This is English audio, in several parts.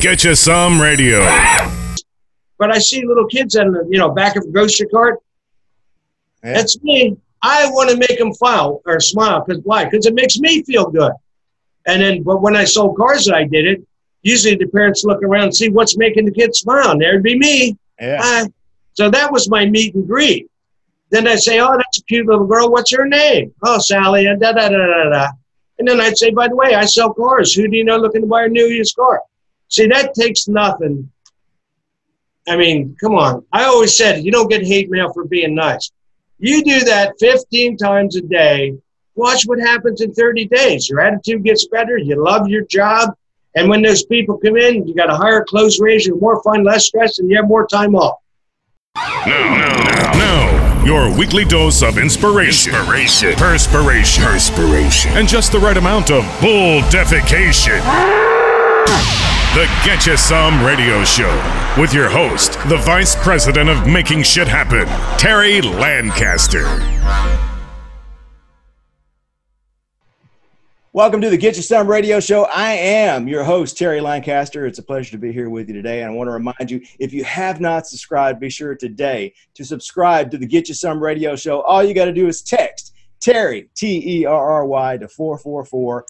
Get you some radio. But I see little kids in the you know back of a grocery cart. Yeah. That's me. I want to make them smile or smile because why? Because it makes me feel good. And then, but when I sold cars, I did it. Usually, the parents look around and see what's making the kids smile. And there'd be me. Yeah. Hi. So that was my meet and greet. Then I say, "Oh, that's a cute little girl. What's her name?" "Oh, Sally." And da da da da da. And then I'd say, "By the way, I sell cars. Who do you know looking to buy a new used car?" See, that takes nothing. I mean, come on. I always said you don't get hate mail for being nice. You do that 15 times a day. Watch what happens in 30 days. Your attitude gets better. You love your job. And when those people come in, you got a higher close ratio, more fun, less stress, and you have more time off. Now, now, now, your weekly dose of inspiration, inspiration, perspiration, perspiration, and just the right amount of bull defecation. Ah! The Get You Some Radio Show with your host, the Vice President of Making Shit Happen, Terry Lancaster. Welcome to the Get You Some Radio Show. I am your host, Terry Lancaster. It's a pleasure to be here with you today. And I want to remind you if you have not subscribed, be sure today to subscribe to the Get You Some Radio Show. All you got to do is text Terry, T E R R Y, to 444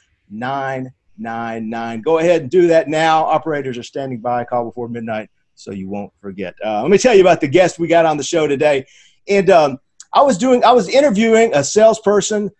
999. Go ahead and do that now. Operators are standing by. Call before midnight so you won't forget. Uh, let me tell you about the guest we got on the show today. And um, I was doing, I was interviewing a salesperson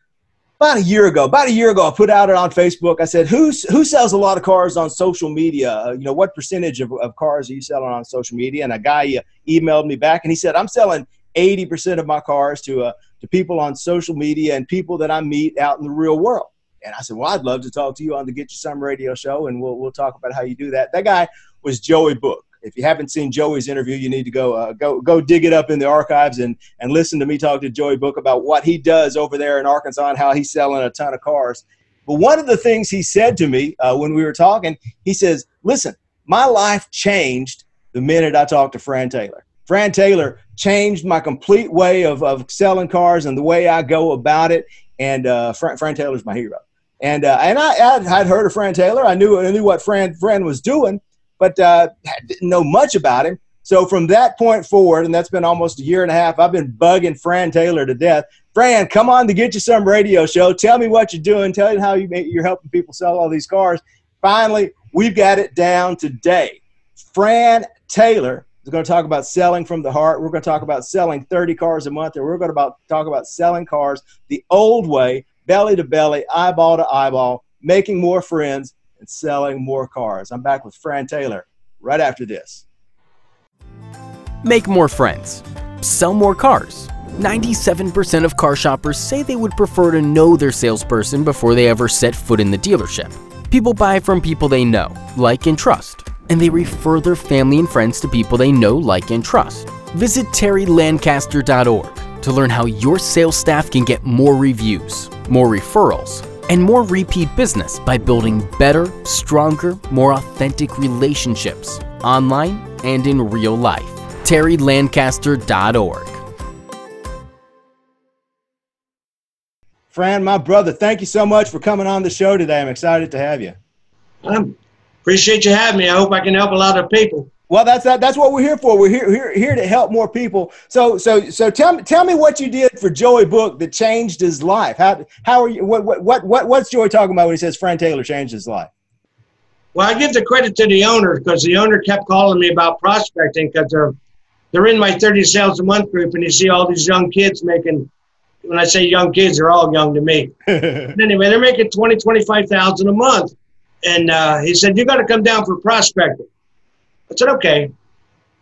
about a year ago. About a year ago, I put out it on Facebook. I said, "Who's who sells a lot of cars on social media? Uh, you know, what percentage of, of cars are you selling on social media?" And a guy uh, emailed me back, and he said, "I'm selling 80% of my cars to uh, to people on social media and people that I meet out in the real world." And I said, "Well, I'd love to talk to you on the Get You Some Radio Show, and we'll we'll talk about how you do that." That guy was Joey Book. If you haven't seen Joey's interview, you need to go uh, go go dig it up in the archives and and listen to me talk to Joey Book about what he does over there in Arkansas and how he's selling a ton of cars. But one of the things he said to me uh, when we were talking, he says, "Listen, my life changed the minute I talked to Fran Taylor. Fran Taylor changed my complete way of, of selling cars and the way I go about it. And uh, Fran, Fran Taylor's my hero. And uh, and I I'd, heard of Fran Taylor. I knew I knew what Fran Fran was doing, but uh, didn't know much about him. So from that point forward, and that's been almost a year and a half, I've been bugging Fran Taylor to death. Fran, come on to get you some radio show. Tell me what you're doing. Tell me how you, you're helping people sell all these cars. Finally, we've got it down today. Fran Taylor is going to talk about selling from the heart. We're going to talk about selling 30 cars a month, and we're going to about, talk about selling cars the old way, belly to belly, eyeball to eyeball, making more friends and selling more cars. I'm back with Fran Taylor right after this. Make more friends. Sell more cars. 97% of car shoppers say they would prefer to know their salesperson before they ever set foot in the dealership. People buy from people they know, like, and trust, and they refer their family and friends to people they know, like, and trust. Visit terrylancaster.org to learn how your sales staff can get more reviews, more referrals, and more repeat business by building better, stronger, more authentic relationships online and in real life. terrylancaster.org. Fran, my brother, thank you so much for coming on the show today. I'm excited to have you. I appreciate you having me. I hope I can help a lot of people. Well, that's that, that's what we're here for. We're here, here here to help more people. So so so tell me tell me what you did for Joey Book that changed his life. How how are you? What what what, what what's Joey talking about when he says Fran Taylor changed his life? Well, I give the credit to the owner because the owner kept calling me about prospecting because they're they're in my 30 sales a month group, and you see all these young kids making. When I say young kids, they're all young to me. anyway, they're making 20, 25,000 a month, and uh, he said you got to come down for prospecting. I said okay.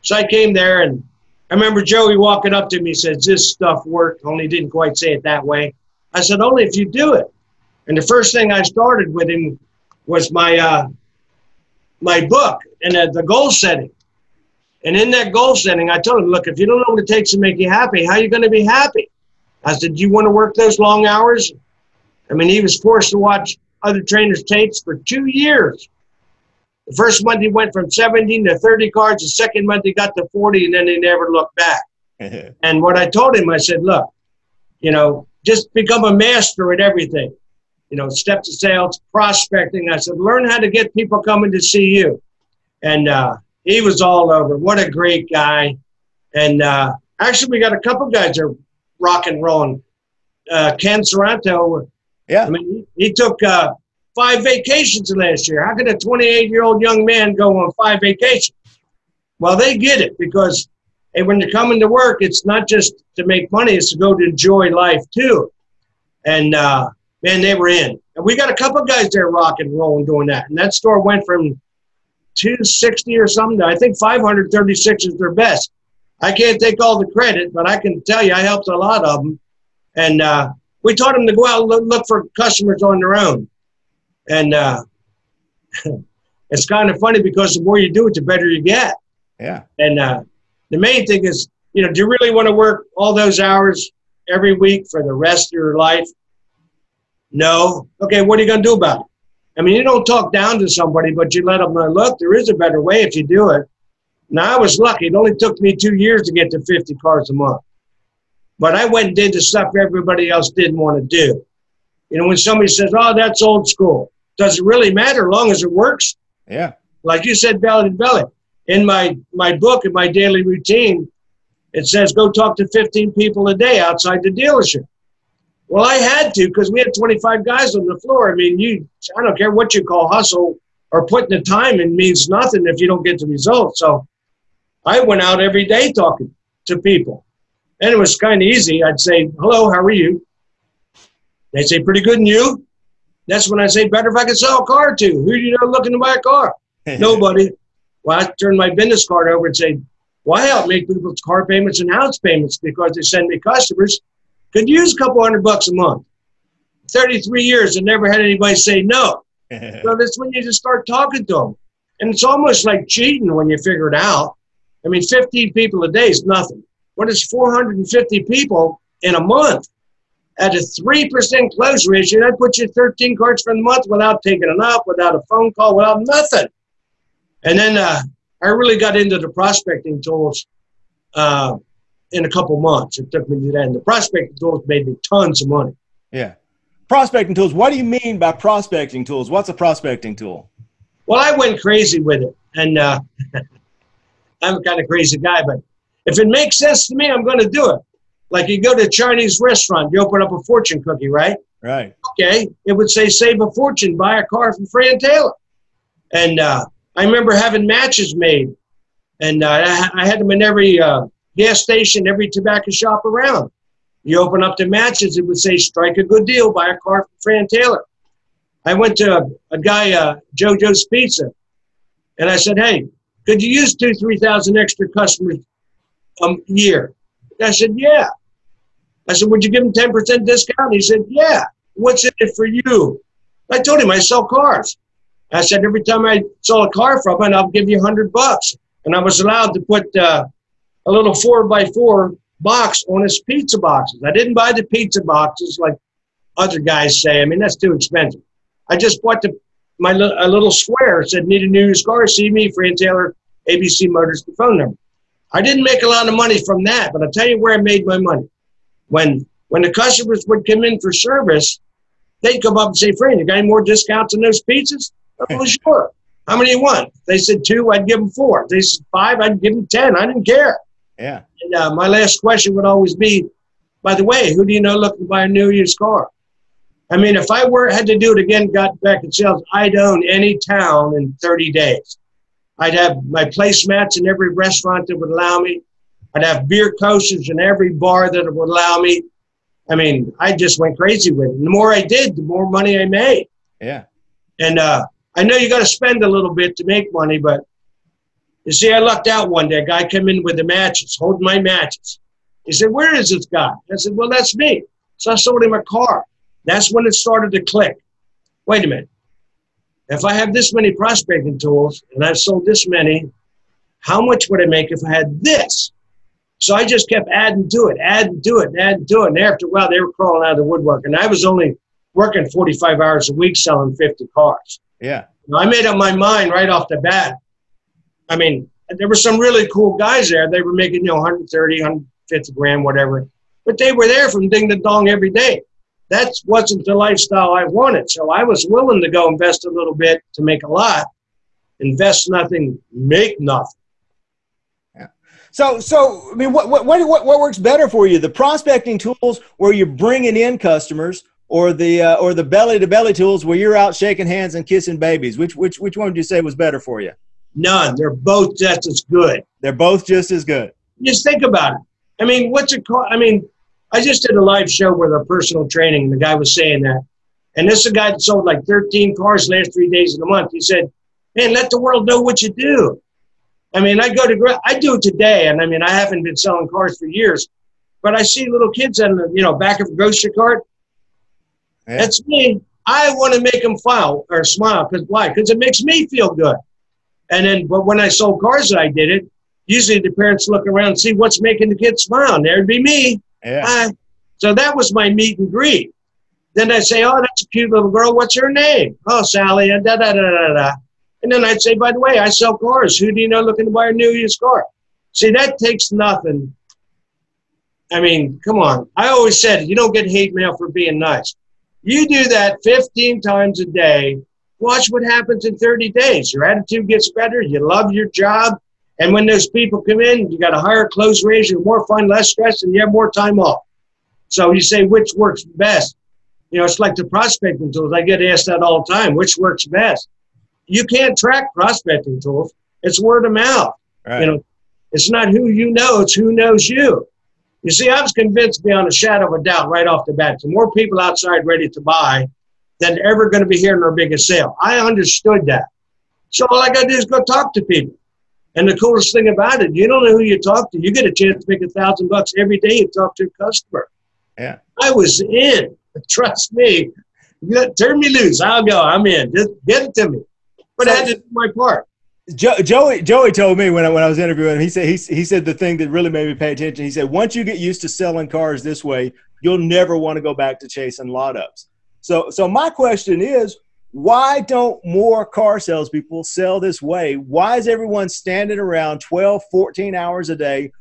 So I came there, and I remember Joey walking up to me. and Says this stuff work? Only didn't quite say it that way. I said only if you do it. And the first thing I started with him was my uh, my book and uh, the goal setting. And in that goal setting, I told him, look, if you don't know what it takes to make you happy, how are you going to be happy? I said, do you want to work those long hours? I mean, he was forced to watch other trainers' tapes for two years. The first month he went from 17 to 30 cards. The second month he got to 40, and then he never looked back. and what I told him, I said, look, you know, just become a master at everything. You know, step to sales, prospecting. I said, learn how to get people coming to see you. and uh, he was all over. What a great guy! And uh, actually, we got a couple guys that are rock and rolling. Uh, Ken Saranto, Yeah. I mean, he, he took uh, five vacations last year. How could a 28 year old young man go on five vacations? Well, they get it because hey, when you're coming to work, it's not just to make money; it's to go to enjoy life too. And uh, man, they were in. And we got a couple of guys there rock and rolling doing that. And that store went from 260 or something to I think 536 is their best. I can't take all the credit, but I can tell you I helped a lot of them. And uh, we taught them to go out and look for customers on their own. And uh, it's kind of funny because the more you do it, the better you get. Yeah. And uh, the main thing is, you know, do you really want to work all those hours every week for the rest of your life? No. Okay, what are you going to do about it? I mean, you don't talk down to somebody, but you let them know, look, there is a better way if you do it. Now, I was lucky. It only took me two years to get to 50 cars a month. But I went and did the stuff everybody else didn't want to do. You know, when somebody says, oh, that's old school, does it really matter as long as it works? Yeah. like you said, belly to belly. In my my book, in my daily routine, it says go talk to 15 people a day outside the dealership. Well, I had to because we had 25 guys on the floor. I mean, you I don't care what you call hustle or putting the time in means nothing if you don't get the results. So I went out every day talking to people. And it was kind of easy. I'd say, hello, how are you? They say, pretty good, and you? That's when I say, better if I could sell a car to. Who do you know looking to buy a car? Nobody. Well, I turn my business card over and say, well, I help make people's car payments and house payments because they send me customers could use a couple hundred bucks a month. 33 years and never had anybody say no. So that's when you just start talking to them. And it's almost like cheating when you figure it out. I mean, 15 people a day is nothing. What is 450 people in a month? At a 3% close ratio, that puts you 13 cards for the month without taking it up, without a phone call, without nothing. And then uh, I really got into the prospecting tools uh, in a couple months. It took me to that. And the prospecting tools made me tons of money. Yeah. Prospecting tools. What do you mean by prospecting tools? What's a prospecting tool? Well, I went crazy with it. And uh, I'm a kind of crazy guy, but if it makes sense to me, I'm going to do it. Like you go to a Chinese restaurant, you open up a fortune cookie, right? Right. Okay. It would say, save a fortune, buy a car from Fran Taylor. And uh, I remember having matches made. And uh, I, I had them in every uh, gas station, every tobacco shop around. You open up the matches, it would say, strike a good deal, buy a car from Fran Taylor. I went to a, a guy, uh, JoJo's Pizza, and I said, hey, could you use two, 3,000 extra customers a year? I said, yeah. I said, would you give him 10% discount? He said, yeah. What's in it for you? I told him I sell cars. I said, every time I sell a car from it, I'll give you 100 bucks. And I was allowed to put uh, a little four by four box on his pizza boxes. I didn't buy the pizza boxes like other guys say. I mean, that's too expensive. I just bought the my a little square said need a new car. See me, Fran Taylor, ABC Motors, the phone number. I didn't make a lot of money from that, but I'll tell you where I made my money. When when the customers would come in for service, they'd come up and say, Friend, you got any more discounts on those pizzas? I was sure. How many you want? They said two, I'd give them four. They said five, I'd give them ten. I didn't care. Yeah. And uh, my last question would always be, by the way, who do you know looking to buy a new used car? I mean, if I were had to do it again, got back in sales, I'd own any town in 30 days. I'd have my placemats in every restaurant that would allow me. I'd have beer coasters in every bar that would allow me. I mean, I just went crazy with it. And the more I did, the more money I made. Yeah. And uh, I know you got to spend a little bit to make money, but you see, I lucked out one day. A guy came in with the matches, holding my matches. He said, Where is this guy? I said, Well, that's me. So I sold him a car. That's when it started to click. Wait a minute. If I have this many prospecting tools and I've sold this many, how much would I make if I had this? So I just kept adding to it, adding to it, adding to it. And after a while, they were crawling out of the woodwork. And I was only working 45 hours a week selling 50 cars. Yeah. I made up my mind right off the bat. I mean, there were some really cool guys there. They were making, you know, 130, 150 grand, whatever. But they were there from ding to dong every day. That wasn't the lifestyle I wanted. So I was willing to go invest a little bit to make a lot. invest nothing, make nothing. Yeah. So, so I mean, what, what, what, what works better for you? The prospecting tools where you're bringing in customers, or the uh, or the belly to belly tools where you're out shaking hands and kissing babies? Which which which one would you say was better for you? None. They're both just as good. They're both just as good. Just think about it. I mean, what's it called? I mean, I just did a live show with a personal training, and the guy was saying that. And this is a guy that sold like 13 cars the last three days of the month. He said, "Man, let the world know what you do." I mean, I go to I do it today, and I mean, I haven't been selling cars for years, but I see little kids in the you know back of a grocery cart. Yeah. That's me. I want to make them file or smile because why? Because it makes me feel good. And then, but when I sold cars, I did it. Usually, the parents look around and see what's making the kids smile. And there'd be me. Yeah. so that was my meet and greet. Then I say, "Oh, that's a cute little girl. What's her name? Oh, Sally." And da da da da da. And then I'd say, by the way, I sell cars. Who do you know looking to buy a new used car? See, that takes nothing. I mean, come on. I always said you don't get hate mail for being nice. You do that 15 times a day. Watch what happens in 30 days. Your attitude gets better. You love your job. And when those people come in, you got a higher close ratio, more fun, less stress, and you have more time off. So you say, which works best? You know, it's like the prospecting tools. I get asked that all the time. Which works best? you can't track prospecting tools. It's word of mouth. Right. You know, it's not who you know, it's who knows you. You see, I was convinced beyond a shadow of a doubt right off the bat, the more people outside ready to buy than ever going to be here in our biggest sale. I understood that. So all I got to do is go talk to people. And the coolest thing about it, you don't know who you talk to. You get a chance to make a thousand bucks every day you talk to a customer. Yeah. I was in. Trust me. Turn me loose. I'll go. I'm in. Just get it to me but so, I had to do my part. Joey Joey told me when I, when I was interviewing him, he said he, he said the thing that really made me pay attention. He said once you get used to selling cars this way, you'll never want to go back to chasing lot ups. So so my question is, why don't more car salespeople sell this way? Why is everyone standing around 12, 14 hours a day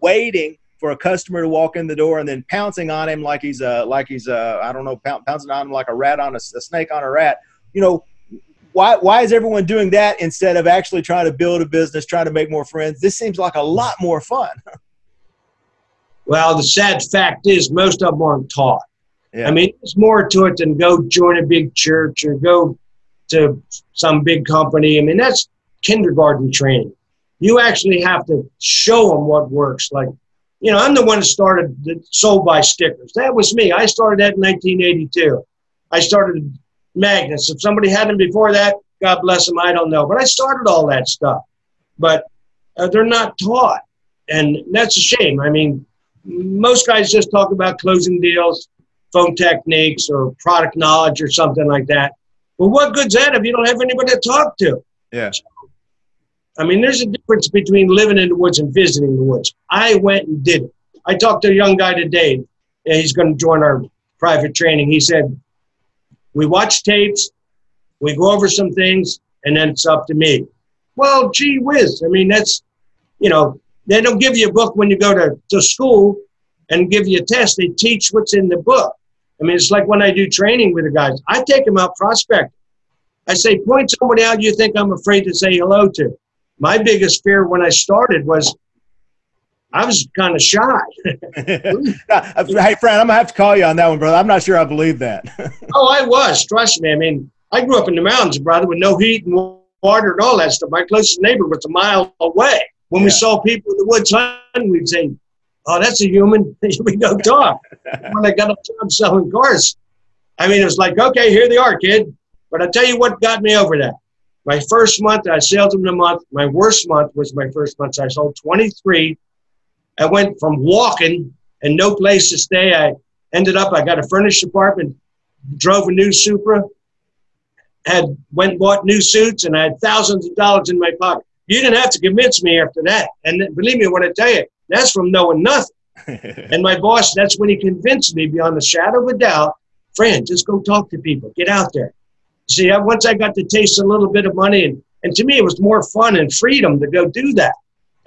waiting for a customer to walk in the door and then pouncing on him like he's a like he's a I don't know pouncing on him like a rat on a, a snake on a rat? You know, why why is everyone doing that instead of actually trying to build a business, trying to make more friends? This seems like a lot more fun. Well, the sad fact is most of them aren't taught. Yeah. I mean, there's more to it than go join a big church or go to some big company. I mean, that's kindergarten training. You actually have to show them what works. Like, you know, I'm the one that started the sold by stickers. That was me. I started that in 1982. I started magnets. If somebody had them before that, God bless them, I don't know. But I started all that stuff. But uh, they're not taught. And that's a shame. I mean, most guys just talk about closing deals, phone techniques, or product knowledge, or something like that. Well, what good's that if you don't have anybody to talk to? Yeah. So, I mean, there's a difference between living in the woods and visiting the woods. I went and did it. I talked to a young guy today, and he's going to join our private training. He said, we watch tapes, we go over some things, and then it's up to me. Well, gee whiz. I mean, that's, you know, they don't give you a book when you go to, to school and give you a test. They teach what's in the book. I mean, it's like when I do training with the guys, I take them out prospecting. I say, point somebody out you think I'm afraid to say hello to. My biggest fear when I started was I was kind of shy. hey, friend, I'm gonna have to call you on that one, brother. I'm not sure I believe that. oh, I was. Trust me. I mean, I grew up in the mountains, brother, with no heat and water and all that stuff. My closest neighbor was a mile away. When yeah. we saw people in the woods hunting, we'd say, "Oh, that's a human." we go talk. when I got a job selling cars, I mean, it was like, "Okay, here they are, kid." But I tell you what got me over that. My first month, I sold them a month. My worst month was my first month. I sold 23 I went from walking and no place to stay. I ended up, I got a furnished apartment, drove a new Supra, had went and bought new suits, and I had thousands of dollars in my pocket. You didn't have to convince me after that. And believe me when I tell you, that's from knowing nothing. and my boss, that's when he convinced me beyond a shadow of a doubt, friend, just go talk to people, get out there. See, once I got to taste a little bit of money, and, and to me, it was more fun and freedom to go do that.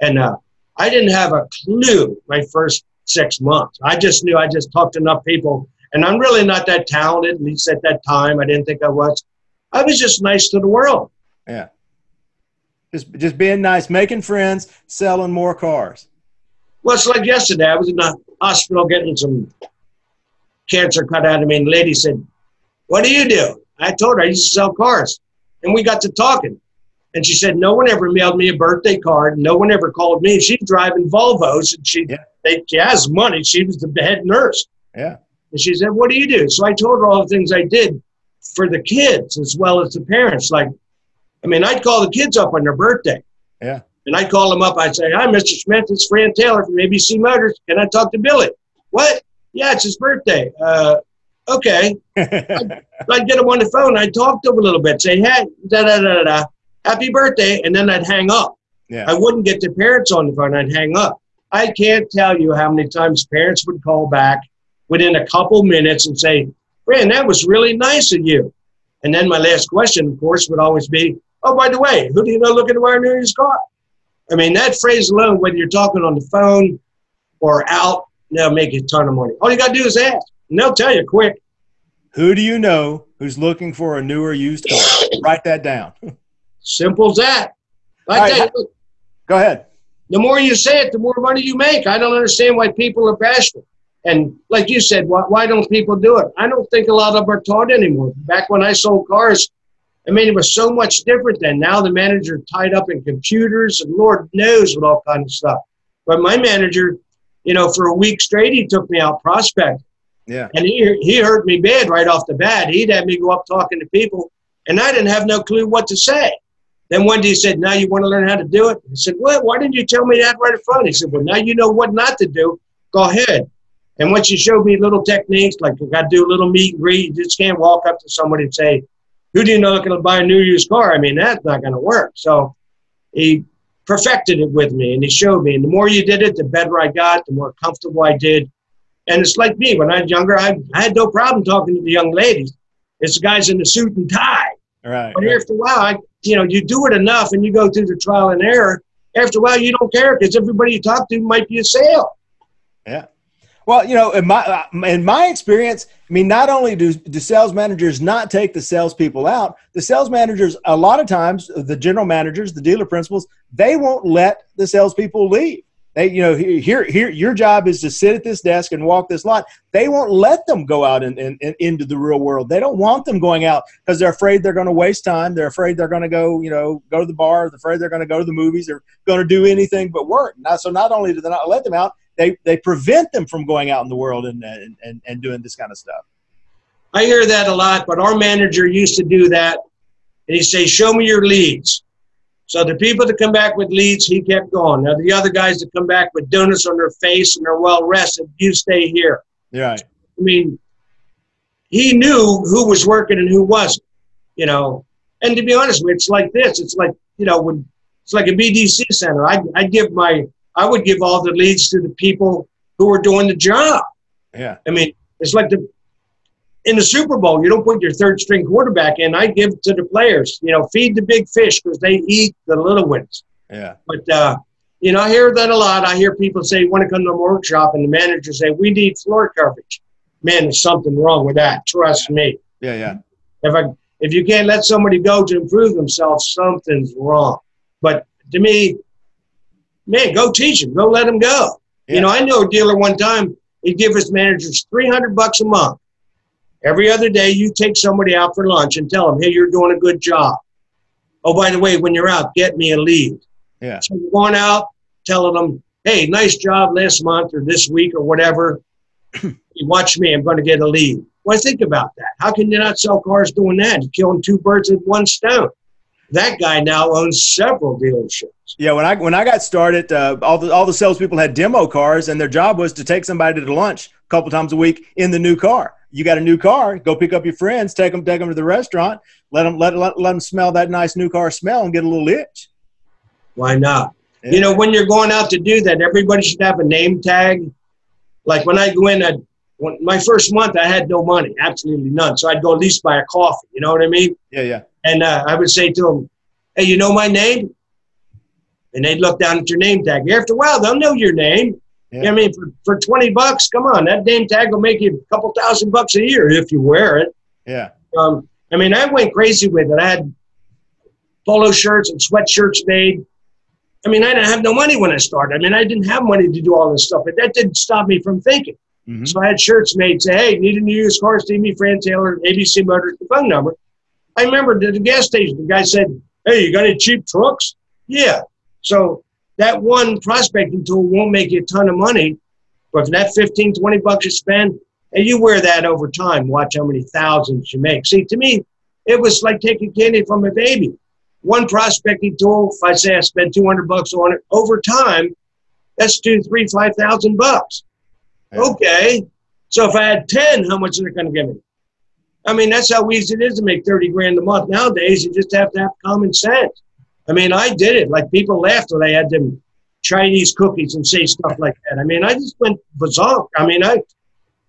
And uh, I didn't have a clue my first six months. I just knew I just talked to enough people, and I'm really not that talented. At least at that time, I didn't think I was. I was just nice to the world. Yeah. Just just being nice, making friends, selling more cars. Well, it's like yesterday. I was in the hospital getting some cancer cut out of me, and the lady said, "What do you do?" I told her I used to sell cars, and we got to talking. And she said, "No one ever mailed me a birthday card. No one ever called me. She's driving Volvos, and she Yeah. they, she has money. She was the head nurse." Yeah. And she said, What do you do? So I told her all the things I did for the kids as well as the parents. Like, I mean, I'd call the kids up on their birthday. Yeah. And I'd call them up. I'd say, Hi, Mr. Smith. It's Fran Taylor from ABC Motors. Can I talk to Billy? What? Yeah, it's his birthday. Uh, okay. So I'd get him on the phone. I'd talk to him a little bit, say, Hey, da da da da, da. Happy birthday. And then I'd hang up. yeah. I wouldn't get the parents on the phone. I'd hang up. I can't tell you how many times parents would call back within a couple minutes and say, Fran, that was really nice of you. And then my last question, of course, would always be, Oh, by the way, who do you know looking to buy a new used car? I mean, that phrase alone, whether you're talking on the phone or out, they'll make you a ton of money. All you got to do is ask, and they'll tell you quick. Who do you know who's looking for a newer used car? Write that down. Simple as that. Right. you, Go ahead. the more you say it, the more money you make. I don't understand why people are bashful. And like you said, why, why don't people do it? I don't think a lot of them are taught anymore. Back when I sold cars, I mean, it was so much different then. Now the manager tied up in computers and Lord knows what all kind of stuff. But my manager, you know, for a week straight, he took me out prospect. Yeah. And he, he hurt me bad right off the bat. He'd have me go up talking to people, and I didn't have no clue what to say. Then one day he said, Now you want to learn how to do it? I said, What? Why didn't you tell me that right in front? He said, Well, now you know what not to do. Go ahead. And once you showed me little techniques, like you got to do a little meet and greet, you just can't walk up to somebody and say, Who do you know to buy a new used car? I mean, that's not going to work. So he perfected it with me and he showed me. And the more you did it, the better I got, the more comfortable I did. And it's like me when I was younger, I, I had no problem talking to the young ladies. It's the guys in the suit and tie. Right. But after a while, I, you know, you do it enough and you go through the trial and error. After a while, you don't care because everybody you talk to might be a sale. Well, you know, in my uh, in my experience, I mean, not only do do sales managers not take the salespeople out, the sales managers a lot of times, the general managers, the dealer principals, they won't let the salespeople leave. They, you know, here, here, your job is to sit at this desk and walk this lot. They won't let them go out and, and into the real world. They don't want them going out because they're afraid they're going to waste time. They're afraid they're going to go, you know, go to the bar. They're afraid they're going to go to the movies. They're going to do anything but work. Now, so not only do they not let them out, they they prevent them from going out in the world and and, and, and doing this kind of stuff. I hear that a lot, but our manager used to do that. And he'd say, Show me your leads. So the people that come back with leads, he kept going. Now, the other guys that come back with donuts on their face and they're well rested, you stay here. Right. I mean, he knew who was working and who wasn't, you know. And to be honest with you, it's like this. It's like, you know, when it's like a BDC center. I I give my I would give all the leads to the people who are doing the job. Yeah. I mean, it's like the in the Super Bowl, you don't put your third string quarterback in. I give to the players, you know, feed the big fish because they eat the little ones. Yeah. But uh, you know, I hear that a lot. I hear people say, "Want to come to a workshop?" And the manager say, "We need floor coverage." Man, there's something wrong with that. Trust me. Yeah. Yeah. If I if you can't let somebody go to improve themselves, something's wrong. But to me, man, go teach them. Go let them go. Yeah. You know, I know a dealer one time. He'd give his managers three hundred bucks a month. Every other day, you take somebody out for lunch and tell them, "Hey, you're doing a good job." Oh, by the way, when you're out, get me a lead. Yeah. So you're going out, telling them, "Hey, nice job last month or this week or whatever." you watch me. I'm going to get a lead. Well, think about that. How can you not sell cars doing that? You're killing two birds with one stone. That guy now owns several dealerships. Yeah, when I when I got started, uh, all the all the salespeople had demo cars, and their job was to take somebody to lunch a couple times a week in the new car. You got a new car, go pick up your friends, take them take them to the restaurant, let them let let, let them smell that nice new car smell, and get a little itch. Why not? Yeah. You know, when you're going out to do that, everybody should have a name tag. Like when I go in, I, when, my first month, I had no money, absolutely none. So I'd go at least buy a coffee. You know what I mean? Yeah, yeah, And uh, I would say to them, "Hey, you know my name?" And they'd look down at your name tag. After a while, they'll know your name. You know I mean, for, for twenty bucks, come on, that name tag will make you a couple thousand bucks a year if you wear it. yeah, Um, I mean, I went crazy with it. I had polo shirts and sweatshirts made. I mean, I didn't have no money when I started. I mean, I didn't have money to do all this stuff, but that didn't stop me from thinking. Mm-hmm. So I had shirts made say, hey, need a new used car, Steve me, Fran Taylor, ABC Motors, the phone number. I remember at the gas station, the guy said, hey, you got any cheap trucks? Yeah. So that one prospecting tool won't make you a ton of money, but for that 15, 20 bucks you spend, and you wear that over time, watch how many thousands you make. See, to me, it was like taking candy from a baby. One prospecting tool, if I say I spend 200 bucks on it, over time, that's two, three, five thousand bucks. Okay. So if I had 10, how much are they going to give me? I mean, that's how easy it is to make 30 grand a month. Nowadays, you just have to have common sense. I mean, I did it. Like people laughed when I had them Chinese cookies and say stuff like that. I mean, I just went bizarre. I mean, I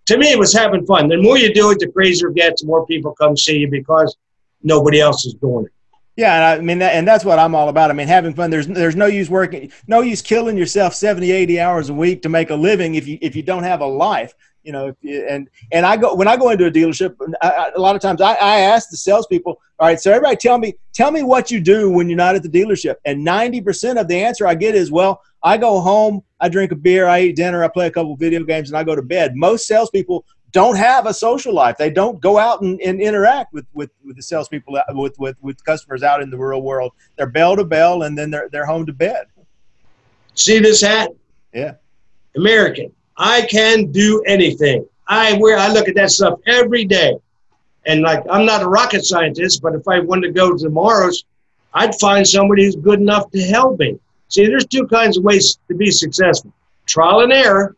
to me it was having fun. The more you do it, the crazier it gets. The more people come see you because nobody else is doing it. Yeah, I mean, that, and that's what I'm all about. I mean, having fun. There's there's no use working, no use killing yourself 70, 80 hours a week to make a living if you if you don't have a life. You know, you, and and I go when I go into a dealership, I, I, a lot of times I, I ask the salespeople, all right, so everybody tell me tell me what you do when you're not at the dealership, and 90% of the answer I get is, well, I go home, I drink a beer, I eat dinner, I play a couple video games, and I go to bed. Most salespeople don't have a social life. They don't go out and, and interact with, with, with the salespeople, uh, with, with, with customers out in the real world. They're bell to bell, and then they're, they're home to bed. See this hat? Yeah. American. I can do anything. I wear. I look at that stuff every day, and like I'm not a rocket scientist, but if I wanted to go to Mars, I'd find somebody who's good enough to help me. See, there's two kinds of ways to be successful: trial and error,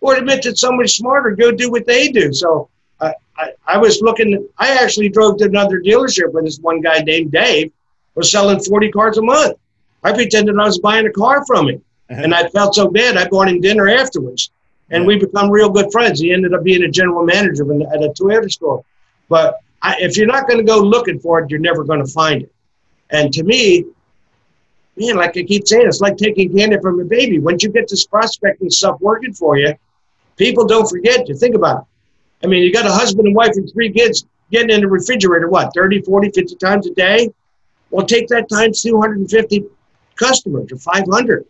or admit that somebody smarter go do what they do. So I, I, I was looking. I actually drove to another dealership where this one guy named Dave was selling 40 cars a month. I pretended I was buying a car from him, uh-huh. and I felt so bad. I bought him dinner afterwards and we become real good friends. He ended up being a general manager at a Toyota store. But I, if you're not going to go looking for it, you're never going to find it. And to me, man, like I keep saying, it's like taking candy from a baby. Once you get this prospecting stuff working for you, people don't forget to think about it. I mean, you got a husband and wife and three kids getting in the refrigerator, what, 30, 40, 50 times a day? Well, take that times 250 customers or 500.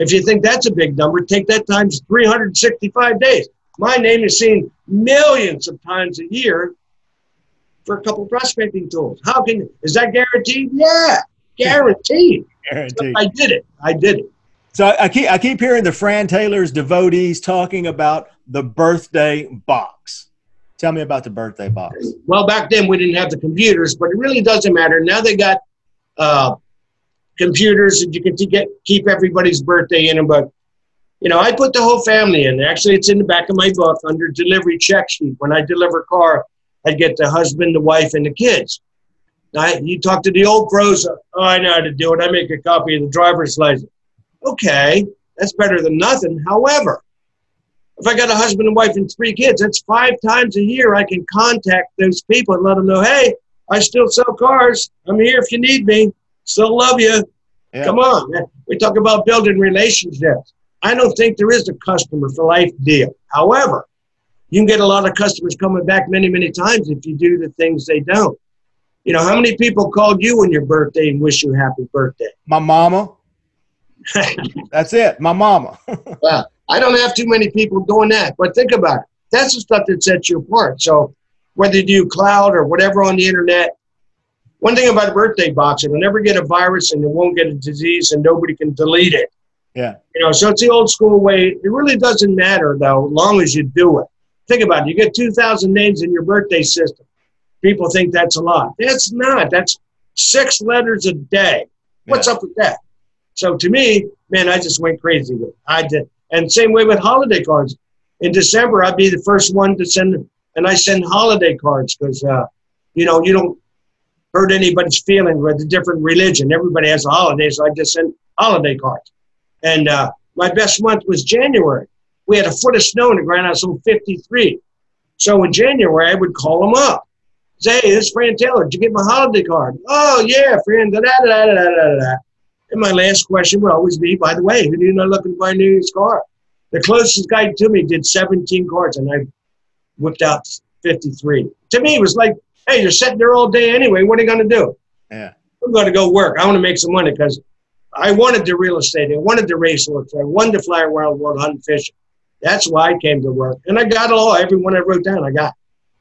If you think that's a big number, take that times 365 days. My name is seen millions of times a year for a couple prospecting tools. How can is that guaranteed? Yeah, guaranteed. guaranteed. I did it. I did it. So I keep I keep hearing the Fran Taylor's devotees talking about the birthday box. Tell me about the birthday box. Well, back then we didn't have the computers, but it really doesn't matter. Now they got uh, computers that you can get keep everybody's birthday in them. But you know, I put the whole family in. Actually, it's in the back of my book under delivery check sheet. When I deliver a car, I get the husband, the wife, and the kids. Now, you talk to the old pros. Oh, I know how to do it. I make a copy of the driver's license. Okay, that's better than nothing. However, if I got a husband and wife and three kids, that's five times a year I can contact those people and let them know, hey, I still sell cars. I'm here if you need me. Still love you. Yeah. Come on, man. We talk about building relationships. I don't think there is a customer for life deal. However, you can get a lot of customers coming back many, many times if you do the things they don't. You know, how many people called you on your birthday and wish you happy birthday? My mama. That's it. My mama. well, I don't have too many people doing that, but think about it. That's the stuff that sets you apart. So whether you do cloud or whatever on the internet, one thing about a birthday box, it'll never get a virus and it won't get a disease and nobody can delete it. Yeah. You know, so it's the old school way. It really doesn't matter though, as long as you do it. Think about it. You get 2,000 names in your birthday system. People think that's a lot. That's not. That's six letters a day. What's yeah. up with that? So to me, man, I just went crazy with it. I did. And same way with holiday cards. In December, I'd be the first one to send, and I send holiday cards because, uh, you know, you don't hurt anybody's feelings with a different religion. Everybody has a holiday, so I just sent holiday cards. And uh, my best month was January. We had a foot of snow in the ground. I was on 53. So in January, I would call them up. Say, hey, this is Fran Taylor. Did you get my holiday card? Oh, yeah, Fran. Da, da, da, da, da, da. And my last question would always be, by the way, who do you know looking to buy a new Year's car? The closest guy to me did 17 cards, and I whipped out 53. To me, it was like hey, you're sitting there all day anyway. What are you going to do? Yeah. I'm going to go work. I want to make some money because I wanted the real estate. I wanted the race horse. I wanted to fly around the world hunting fishing. That's why I came to work, and I got it all. Everyone I wrote down, I got.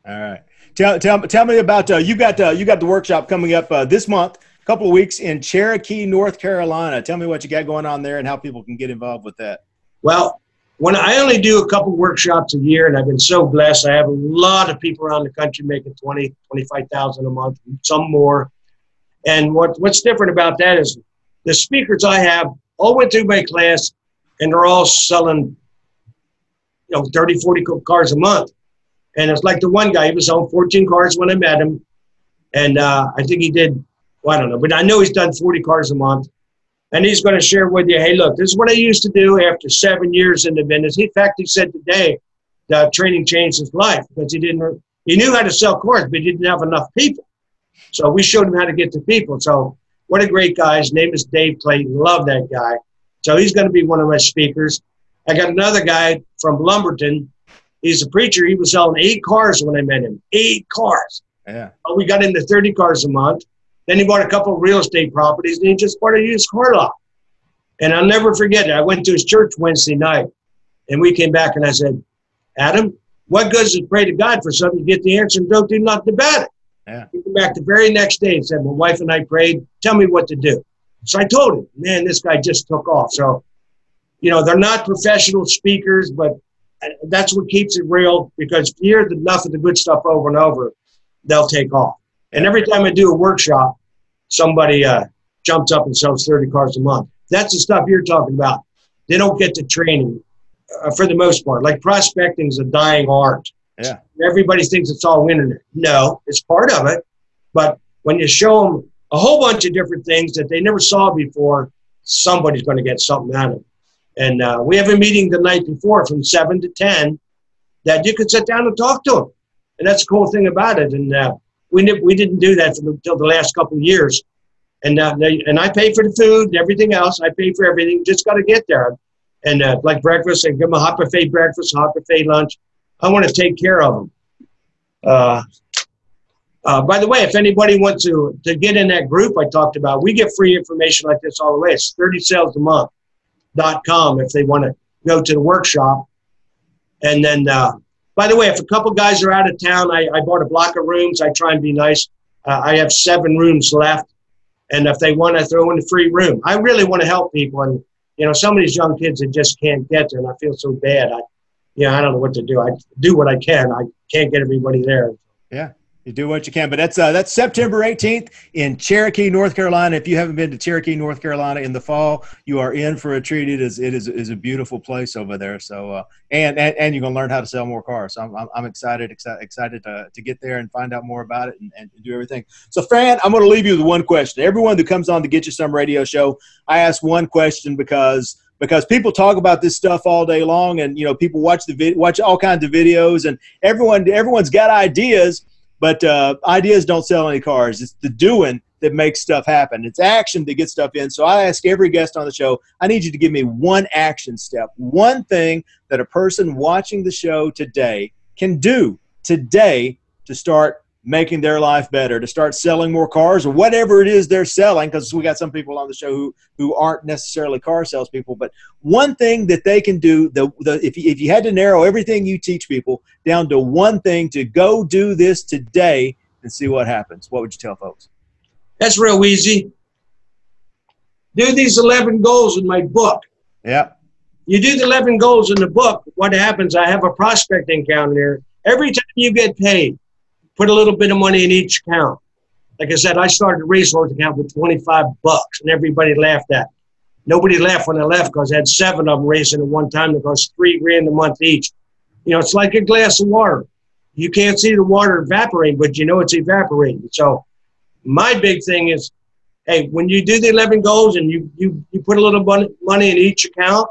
All right. Tell tell tell me about uh, you got uh, you got the workshop coming up uh, this month, a couple of weeks in Cherokee, North Carolina. Tell me what you got going on there and how people can get involved with that. Well, when I only do a couple workshops a year, and I've been so blessed, I have a lot of people around the country making 20, 25,000 a month, some more. And what, what's different about that is the speakers I have all went through my class, and they're all selling, you know, 30, 40 cars a month. And it's like the one guy, he was selling 14 cars when I met him. And uh, I think he did, well, I don't know, but I know he's done 40 cars a month and he's going to share with you, hey, look, this is what I used to do after seven years in the business. In fact, he said today that training changed his life because he didn't, he knew how to sell cars, but he didn't have enough people. So we showed him how to get to people. So what a great guy. His name is Dave Clayton. Love that guy. So he's going to be one of my speakers. I got another guy from Lumberton. He's a preacher. He was selling eight cars when I met him. Eight cars. Yeah. But we got into 30 cars a month. Then he bought a couple of real estate properties and he just bought a used car lot. And I'll never forget it. I went to his church Wednesday night and we came back and I said, Adam, what good is it pray to God for something to get the answer and don't do nothing about it? Yeah. He came back the very next day and said, My wife and I prayed, tell me what to do. So I told him, man, this guy just took off. So, you know, they're not professional speakers, but uh, that's what keeps it real because if you hear enough of the good stuff over and over, they'll take off. And every time I do a workshop, somebody uh, jumps up and sells 30 cars a month. That's the stuff you're talking about. They don't get the training uh, for the most part. Like prospecting is a dying art. Yeah. Everybody thinks it's all internet. No, it's part of it. But when you show them a whole bunch of different things that they never saw before, somebody's going to get something out of it. And uh, we have a meeting the night before from 7 to 10 that you can sit down and talk to them. And that's the cool thing about it. And uh, we, we didn't do that until the last couple of years. And, uh, and I pay for the food and everything else. I pay for everything. Just got to get there. And uh, like breakfast, and give them a hot buffet breakfast, hot buffet lunch. I want to take care of them. Uh, uh, by the way, if anybody wants to, to get in that group I talked about, we get free information like this all the way. It's 30 sales a month.com if they want to go to the workshop. And then uh, by the way, if a couple guys are out of town, I, I bought a block of rooms. I try and be nice. Uh, I have seven rooms left, and if they want to throw in a free room, I really want to help people. And you know, some of these young kids that just can't get there, and I feel so bad. I, yeah, I don't know what to do. I do what I can. I can't get everybody there. Yeah, you do what you can. But that's uh, that's September 18th in Cherokee, North Carolina. If you haven't been to Cherokee, North Carolina in the fall, you are in for a treat. It is it is, is a beautiful place over there. So uh, and, and and you're gonna learn how to sell more cars. So I'm, I'm, I'm excited excited excited to, to get there and find out more about it and, and do everything. So Fran, I'm gonna leave you with one question. Everyone that comes on to Get You Some Radio Show, I ask one question because because people talk about this stuff all day long and you know people watch the vid- watch all kinds of videos and everyone everyone's got ideas but uh, ideas don't sell any cars. It's the doing that makes stuff happen. It's action to get stuff in. So I ask every guest on the show, I need you to give me one action step, one thing that a person watching the show today can do today to start making their life better, to start selling more cars or whatever it is they're selling. Because we got some people on the show who who aren't necessarily car salespeople, but one thing that they can do, the, the if you, if you had to narrow everything you teach people down to one thing to go do this today and see what happens, what would you tell folks? That's real easy. Do these 11 goals in my book. Yeah. You do the 11 goals in the book, what happens? I have a prospecting encounter. Every time you get paid, put a little bit of money in each account. Like I said, I started a resource account with 25 bucks, and everybody laughed at. Me. Nobody laughed when I left because I had seven of them raising at one time that cost three grand a month each. You know, it's like a glass of water. You can't see the water evaporating, but you know it's evaporating. So, my big thing is, hey, when you do the 11 goals and you you you put a little money in each account,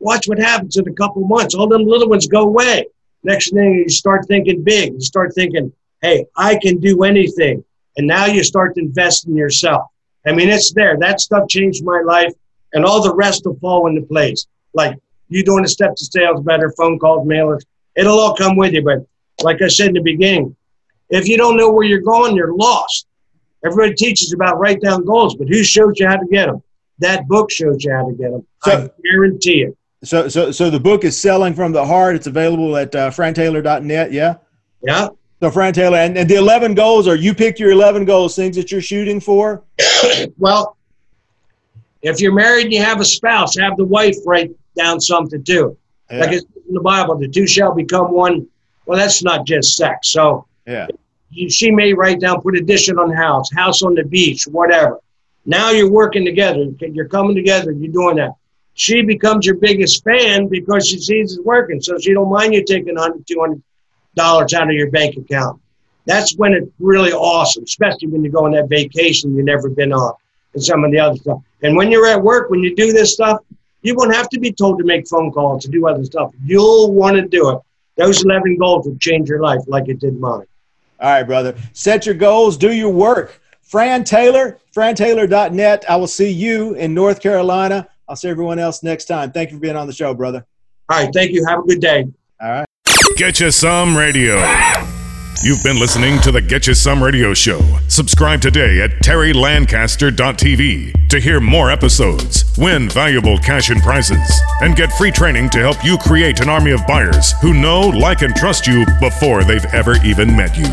watch what happens in a couple months. All them little ones go away. Next thing you start thinking big. You start thinking, hey, I can do anything. And now you start to invest in yourself. I mean, it's there. That stuff changed my life, and all the rest will fall into place. Like you doing the step to sales better, phone calls, mailers. It'll all come with you. But like I said in the beginning, if you don't know where you're going, you're lost. Everybody teaches about write down goals, but who shows you how to get them? That book shows you how to get them. So- I guarantee it. So, so, so the book is selling from the heart. It's available at uh, frantaylor.net. Yeah. Yeah. So, Fran Taylor, and, and the 11 goals, are you pick your 11 goals, things that you're shooting for? Well, if you're married and you have a spouse, have the wife write down something too. Yeah. Like it's in the Bible, the two shall become one. Well, that's not just sex. So yeah. you, she may write down, put addition on the house, house on the beach, whatever. Now you're working together. You're coming together. You're doing that. She becomes your biggest fan because she sees it's working. So she don't mind you taking 100 200 dollars out of your bank account. That's when it's really awesome, especially when you go on that vacation you've never been on and some of the other stuff. And when you're at work, when you do this stuff, you won't have to be told to make phone calls to do other stuff. You'll want to do it. Those 11 goals will change your life like it did mine. All right, brother. Set your goals, do your work. Fran Taylor, frantaylor.net. I will see you in North Carolina. I'll see everyone else next time. Thank you for being on the show, brother. All right. Thank you. Have a good day. All right. Get you some radio. You've been listening to the Get You Some Radio Show. Subscribe today at terrylancaster.tv to hear more episodes, win valuable cash and prizes, and get free training to help you create an army of buyers who know, like, and trust you before they've ever even met you.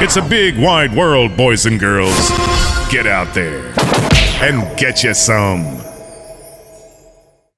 It's a big, wide world, boys and girls. Get out there and get you some.